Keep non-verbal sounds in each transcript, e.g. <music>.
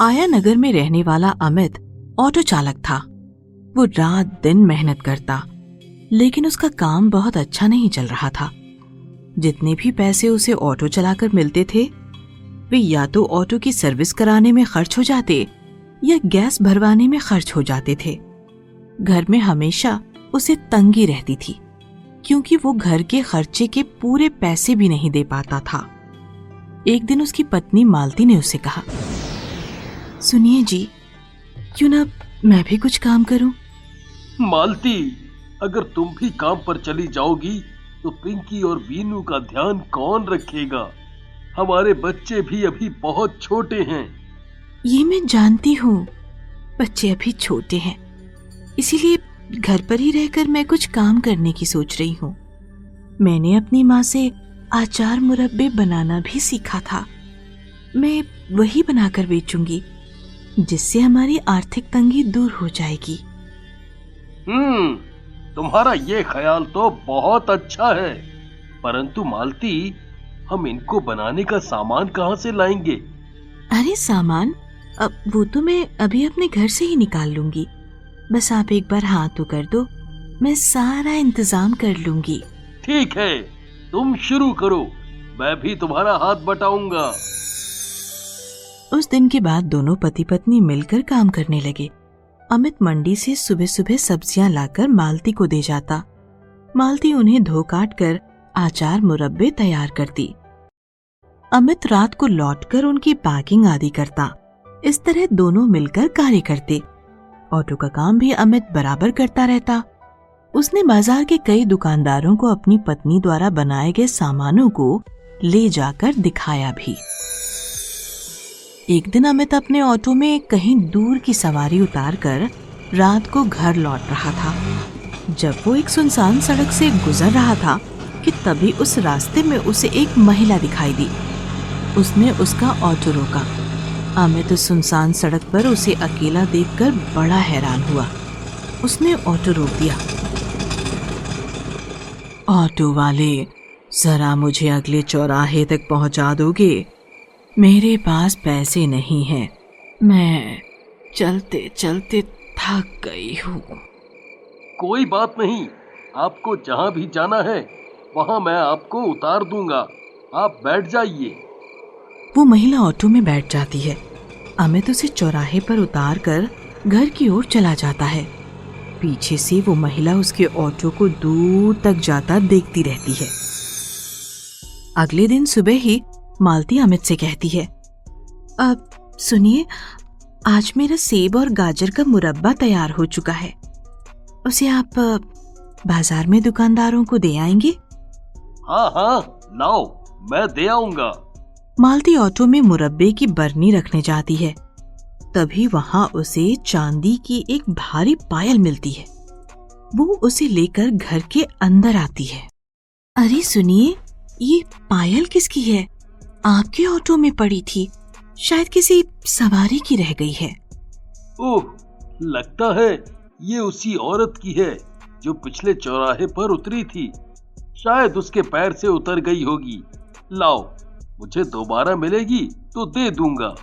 आया नगर में रहने वाला अमित ऑटो चालक था। वो रात दिन मेहनत करता, लेकिन उसका काम बहुत अच्छा नहीं चल रहा था। जितने भी पैसे उसे ऑटो चलाकर मिलते थे, वे या तो ऑटो की सर्विस कराने में खर्च हो जाते या गैस भरवाने में खर्च हो जाते थे। घर में हमेशा उसे तंगी रहती थी, क्योंकि वो घर के खर्चे के पूरे पैसे भी नहीं दे पाता था। एक दिन उसकी पत्नी मालती ने उसे कहा सुनिए जी क्यों ना मैं भी कुछ काम करूँ? मालती अगर तुम भी काम पर चली जाओगी तो पिंकी और बीनू का ध्यान कौन रखेगा? हमारे बच्चे भी अभी बहुत छोटे हैं। ये मैं जानती हूँ बच्चे अभी छोटे हैं। इसीलिए घर पर ही रहकर मैं कुछ काम करने की सोच रही हूँ। मैंने अपनी माँ से आचार मुरब्बे बनाना भी सीखा था। मैं वही बनाकर बेचूँगी। जिससे हमारी आर्थिक तंगी दूर हो जाएगी। हम्म तुम्हारा ये ख्याल तो बहुत अच्छा है परंतु मालती हम इनको बनाने का सामान कहाँ से लाएँगे? अरे सामान अब वो तो मैं अभी अपने घर से ही निकाल लूँगी। बस आप एक बार हाथ तो कर दो मैं सारा इंतज़ाम कर लूँगी। ठीक है तुम शुरू करो मैं भी तुम्हारा हाथ बटाऊँगा। उस दिन के बाद दोनों पति पत्नी मिलकर काम करने लगे। अमित मंडी से सुबह सुबह सब्ज़ियाँ लाकर मालती को दे जाता। मालती उन्हें धो काट कर आचार मुरब्बे तैयार करती। अमित रात को लौटकर उनकी पैकिंग आदि करता। इस तरह दोनों मिलकर कार्य करते। ऑटो का काम भी अमित बराबर करता रहता। उसने बाज़ार के कई दुकानदारों को अपनी पत्नी द्वारा बनाए गए सामानों को ले जाकर दिखाया भी। एक दिन अमित अपने ऑटो में कहीं दूर की सवारी उतार कर रात को घर लौट रहा था। जब वो एक सुनसान सड़क से गुजर रहा था कि तभी उस रास्ते में उसे एक महिला दिखाई दी। उसने उसका ऑटो रोका। अमित उस सुनसान सड़क पर उसे अकेला देखकर बड़ा हैरान हुआ। उसने ऑटो रोक दिया। ऑटो वाले, जरा मुझे अगले चौराहे तक पहुँचा दोगे? मेरे पास पैसे नहीं हैं। मैं चलते चलते थक गई हूँ। कोई बात नहीं। आपको जहाँ भी जाना है वहाँ मैं आपको उतार दूँगा। आप बैठ जाइए। वो महिला ऑटो में बैठ जाती है। अमित उसे चौराहे पर उतार कर घर की ओर चला जाता है। पीछे से वो महिला उसके ऑटो को दूर तक जाता देखती रहती है। अगले दिन सुबह ही मालती अमित से कहती है अब सुनिए आज मेरा सेब और गाजर का मुरब्बा तैयार हो चुका है। उसे आप बाज़ार में दुकानदारों को दे आएँगे? हाँ हाँ लाओ मैं दे आऊँगा। मालती ऑटो में मुरब्बे की बरनी रखने जाती है। तभी वहाँ उसे चांदी की एक भारी पायल मिलती है। वो उसे लेकर घर के अंदर आती है। अरे सुनिए ये पायल किसकी है? आपके ऑटो में पड़ी थी। शायद किसी सवारी की रह गई है। ओह लगता है ये उसी औरत की है जो पिछले चौराहे पर उतरी थी। शायद उसके पैर से उतर गई होगी। लाओ मुझे दोबारा मिलेगी तो दे दूँगा।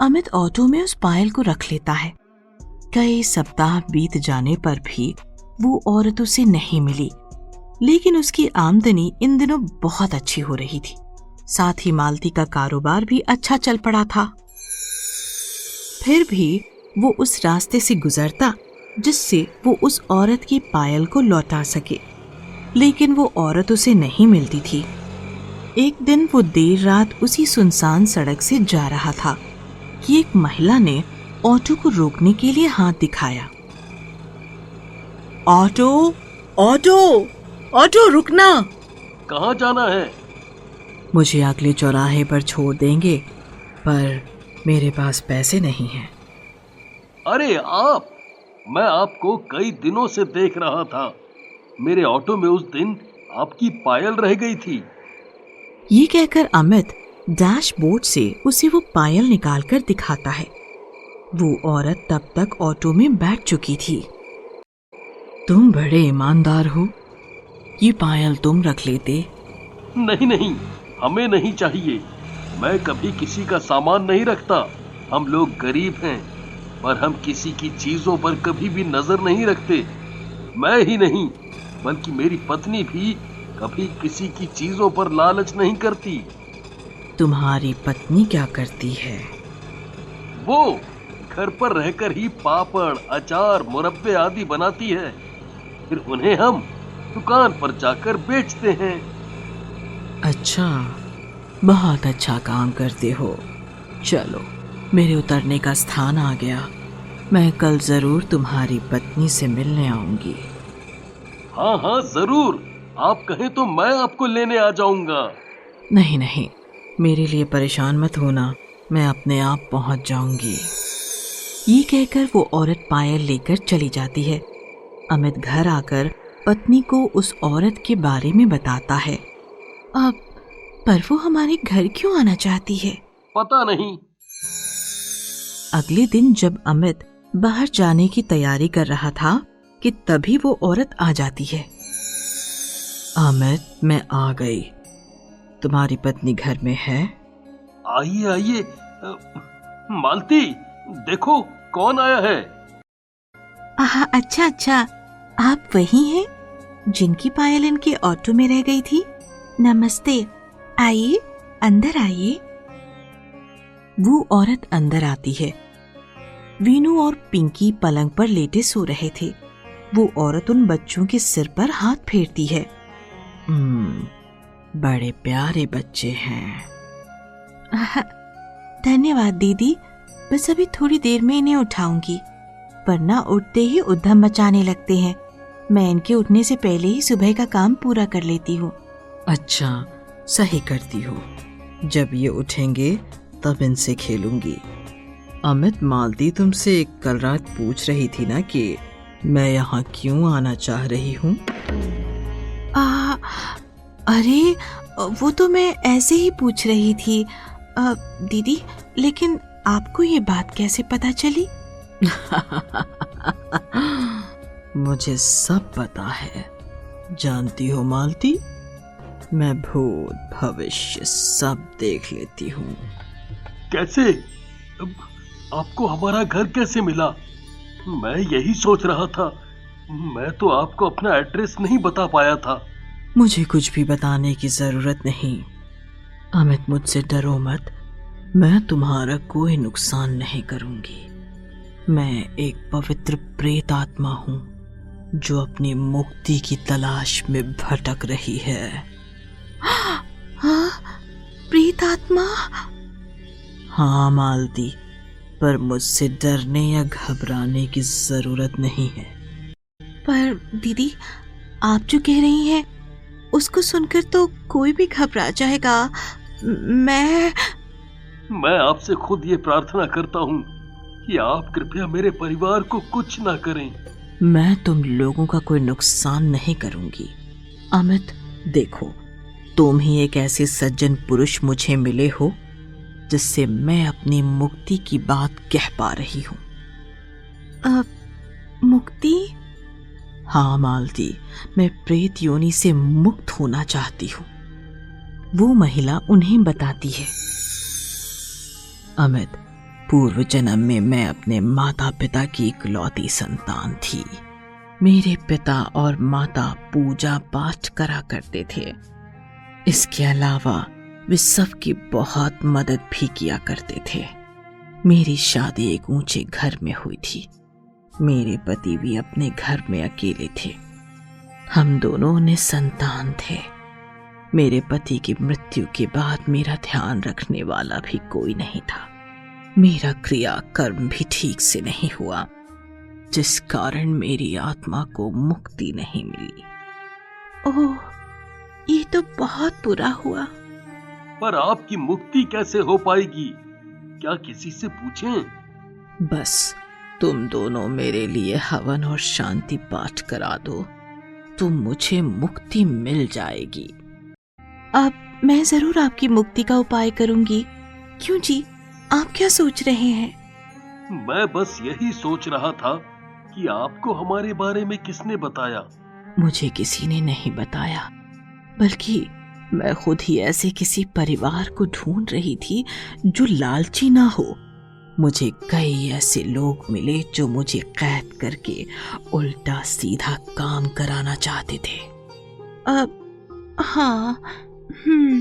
अमित ऑटो में उस पायल को रख लेता है। कई सप्ताह बीत जाने पर भी वो औरत उसे नहीं मिली लेकिन उसकी आमदनी इन दिनों बहुत अच्छी हो रही थी। साथ ही मालती का कारोबार भी अच्छा चल पड़ा था। फिर भी वो उस रास्ते से गुजरता जिससे वो उस औरत की पायल को लौटा सके। लेकिन वो औरत उसे नहीं मिलती थी। एक दिन वो देर रात उसी सुनसान सड़क से जा रहा था कि एक महिला ने ऑटो को रोकने के लिए हाथ दिखाया। ऑटो ऑटो ऑटो रुकना। कहाँ जाना है? मुझे अगले चौराहे पर छोड़ देंगे पर मेरे पास पैसे नहीं हैं। अरे आप मैं आपको कई दिनों से देख रहा था। मेरे ऑटो में उस दिन आपकी पायल रह गई थी। ये कहकर अमित डैशबोर्ड से उसे वो पायल निकाल कर दिखाता है। वो औरत तब तक ऑटो में बैठ चुकी थी। तुम बड़े ईमानदार हो। ये पायल तुम रख लेते। नहीं नहीं हमें नहीं चाहिए। मैं कभी किसी का सामान नहीं रखता। हम लोग गरीब हैं पर हम किसी की चीज़ों पर कभी भी नज़र नहीं रखते। मैं ही नहीं बल्कि मेरी पत्नी भी कभी किसी की चीज़ों पर लालच नहीं करती। तुम्हारी पत्नी क्या करती है? वो घर पर रहकर ही पापड़ अचार मुरब्बे आदि बनाती है। फिर उन्हें हम दुकान पर जाकर बेचते हैं। अच्छा बहुत अच्छा काम करते हो। चलो मेरे उतरने का स्थान आ गया। मैं कल ज़रूर तुम्हारी पत्नी से मिलने आऊँगी। हाँ हाँ ज़रूर। आप कहें तो मैं आपको लेने आ जाऊँगा। नहीं नहीं मेरे लिए परेशान मत होना। मैं अपने आप पहुँच जाऊँगी। ये कहकर वो औरत पायल लेकर चली जाती है। अमित घर आकर पत्नी को उस औरत के बारे में बताता है। अब पर वो हमारे घर क्यों आना चाहती है? पता नहीं। अगले दिन जब अमित बाहर जाने की तैयारी कर रहा था कि तभी वो औरत आ जाती है। अमित मैं आ गई। तुम्हारी पत्नी घर में है? आइए आइए। मालती देखो कौन आया है। आहा अच्छा अच्छा। आप वही हैं जिनकी पायल इनके ऑटो में रह गई थी? नमस्ते। आइए, अंदर आइए। वो औरत अंदर आती है। वीनू और पिंकी पलंग पर लेटे सो रहे थे। वो औरत उन बच्चों के सिर पर हाथ फेरती है। बड़े प्यारे बच्चे हैं। <laughs> धन्यवाद दीदी, बस अभी थोड़ी देर में इन्हें उठाऊँगी। पर ना उठते ही उद्धम मचाने लगते हैं। मैं इनके उठने से पहले ही सुबह का काम पूरा कर लेती हूँ। अच्छा सही करती हो। जब ये उठेंगे तब इनसे खेलूँगी। अमित मालती तुमसे कल रात पूछ रही थी ना कि मैं यहाँ क्यों आना चाह रही हूँ? अरे वो तो मैं ऐसे ही पूछ रही थी। आ, दीदी लेकिन आपको ये बात कैसे पता चली? <laughs> मुझे सब पता है। जानती हो मालती? मैं भूत भविष्य सब देख लेती हूँ। कैसे? आपको हमारा घर कैसे मिला? मैं यही सोच रहा था। मैं तो आपको अपना एड्रेस नहीं बता पाया था। मुझे कुछ भी बताने की ज़रूरत नहीं। अमित मुझसे डरो मत। मैं तुम्हारा कोई नुकसान नहीं करूँगी। मैं एक पवित्र प्रेत आत्मा हूँ जो अपनी मुक्ति की तलाश में भटक रही है हाँ, प्रेत आत्मा? हाँ मालती पर मुझसे डरने या घबराने की ज़रूरत नहीं है। पर दीदी आप जो कह रही हैं उसको सुनकर तो कोई भी घबरा जाएगा। मैं मैं आपसे खुद ये प्रार्थना करता हूँ कि आप कृपया मेरे परिवार को कुछ ना करें। मैं तुम लोगों का कोई नुकसान नहीं करूँगी। अमित देखो तुम ही एक ऐसे सज्जन पुरुष मुझे मिले हो जिससे मैं अपनी मुक्ति की बात कह पा रही हूँ। मुक्ति? हाँ मालती मैं प्रेत योनि से मुक्त होना चाहती हूँ। वो महिला उन्हें बताती है। अमित पूर्व जन्म में मैं अपने माता पिता की इकलौती संतान थी। मेरे पिता और माता पूजा पाठ करा करते थे। इसके अलावा वे सबकी बहुत मदद भी किया करते थे। मेरी शादी एक ऊँचे घर में हुई थी। मेरे पति भी अपने घर में अकेले थे। हम दोनों ने संतान थे। मेरे पति की मृत्यु के बाद मेरा ध्यान रखने वाला भी कोई नहीं था। मेरा क्रिया कर्म भी ठीक से नहीं हुआ, जिस कारण मेरी आत्मा को मुक्ति नहीं मिली। ओह तो बहुत बुरा हुआ। पर आपकी मुक्ति कैसे हो पाएगी? क्या किसी से पूछें? बस तुम दोनों मेरे लिए हवन और शांति पाठ करा दो। तो मुझे मुक्ति मिल जाएगी। अब मैं ज़रूर आपकी मुक्ति का उपाय करूँगी। क्यों जी? आप क्या सोच रहे हैं? मैं बस यही सोच रहा था कि आपको हमारे बारे में किसने बताया? मुझे किसी ने नहीं बताया। बल्कि मैं खुद ही ऐसे किसी परिवार को ढूंढ रही थी जो लालची ना हो। मुझे कई ऐसे लोग मिले जो मुझे कैद करके उल्टा सीधा काम कराना चाहते थे। अब हाँ हम्म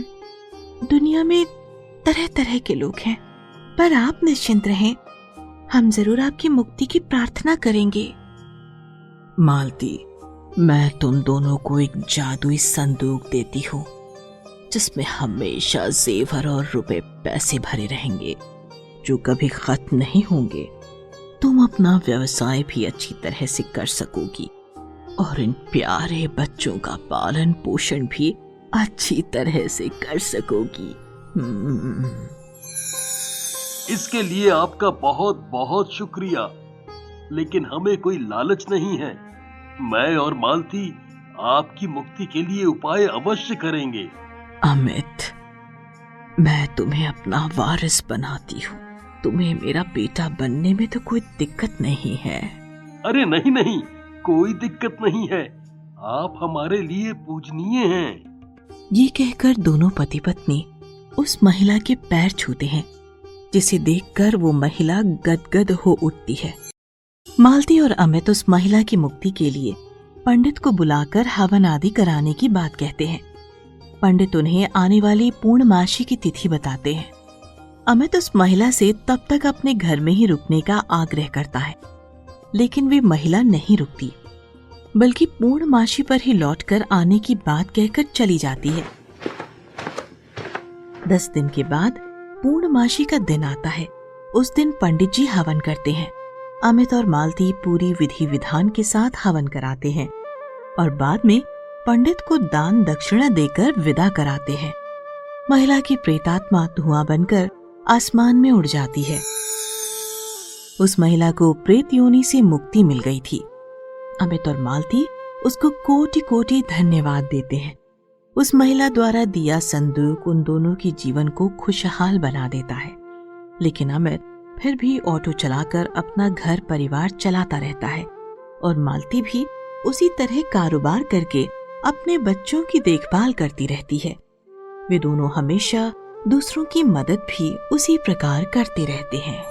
दुनिया में तरह तरह के लोग हैं, पर आप निश्चिंत रहें। हम ज़रूर आपकी मुक्ति की प्रार्थना करेंगे। मालती मैं तुम दोनों को एक जादुई संदूक देती हूँ, जिसमें हमेशा जेवर और रुपए पैसे भरे रहेंगे, जो कभी खत्म नहीं होंगे। तुम अपना व्यवसाय भी अच्छी तरह से कर सकोगी, और इन प्यारे बच्चों का पालन पोषण भी अच्छी तरह से कर सकोगी। हम्म। इसके लिए आपका बहुत बहुत शुक्रिया, लेकिन हमें कोई लालच नहीं है। मैं और मालती आपकी मुक्ति के लिए उपाय अवश्य करेंगे। अमित मैं तुम्हें अपना वारिस बनाती हूँ। तुम्हें मेरा बेटा बनने में तो कोई दिक्कत नहीं है। अरे नहीं नहीं कोई दिक्कत नहीं है। आप हमारे लिए पूजनीय हैं। ये कहकर दोनों पति पत्नी उस महिला के पैर छूते हैं जिसे देखकर वो महिला गदगद हो उठती है। मालती और अमित उस महिला की मुक्ति के लिए पंडित को बुलाकर हवन आदि कराने की बात कहते हैं। पंडित उन्हें आने वाली पूर्णमासी की तिथि बताते हैं। अमित उस महिला से तब तक अपने घर में ही रुकने का आग्रह करता है, लेकिन वे महिला नहीं रुकती, बल्कि पूर्णमासी पर ही लौटकर आने की बात कहकर चली जाती है। दस दिन के बाद पूर्णमासी का दिन आता है। उस दिन पंडित जी हवन करते हैं। अमित और मालती पूरी विधि विधान के साथ हवन कराते हैं और बाद में पंडित को दान दक्षिणा देकर विदा कराते हैं। महिला की प्रेतात्मा धुआँ बनकर आसमान में उड़ जाती है। उस महिला को प्रेत योनि से मुक्ति मिल गई थी। अमित और मालती उसको कोटि कोटि धन्यवाद देते हैं। उस महिला द्वारा दिया संदूक उन दोनों की जीवन को खुशहाल बना देता है। लेकिन अमित फिर भी ऑटो चलाकर अपना घर परिवार चलाता रहता है और मालती भी उसी तरह कारोबार करके अपने बच्चों की देखभाल करती रहती है। वे दोनों हमेशा दूसरों की मदद भी उसी प्रकार करते रहते हैं।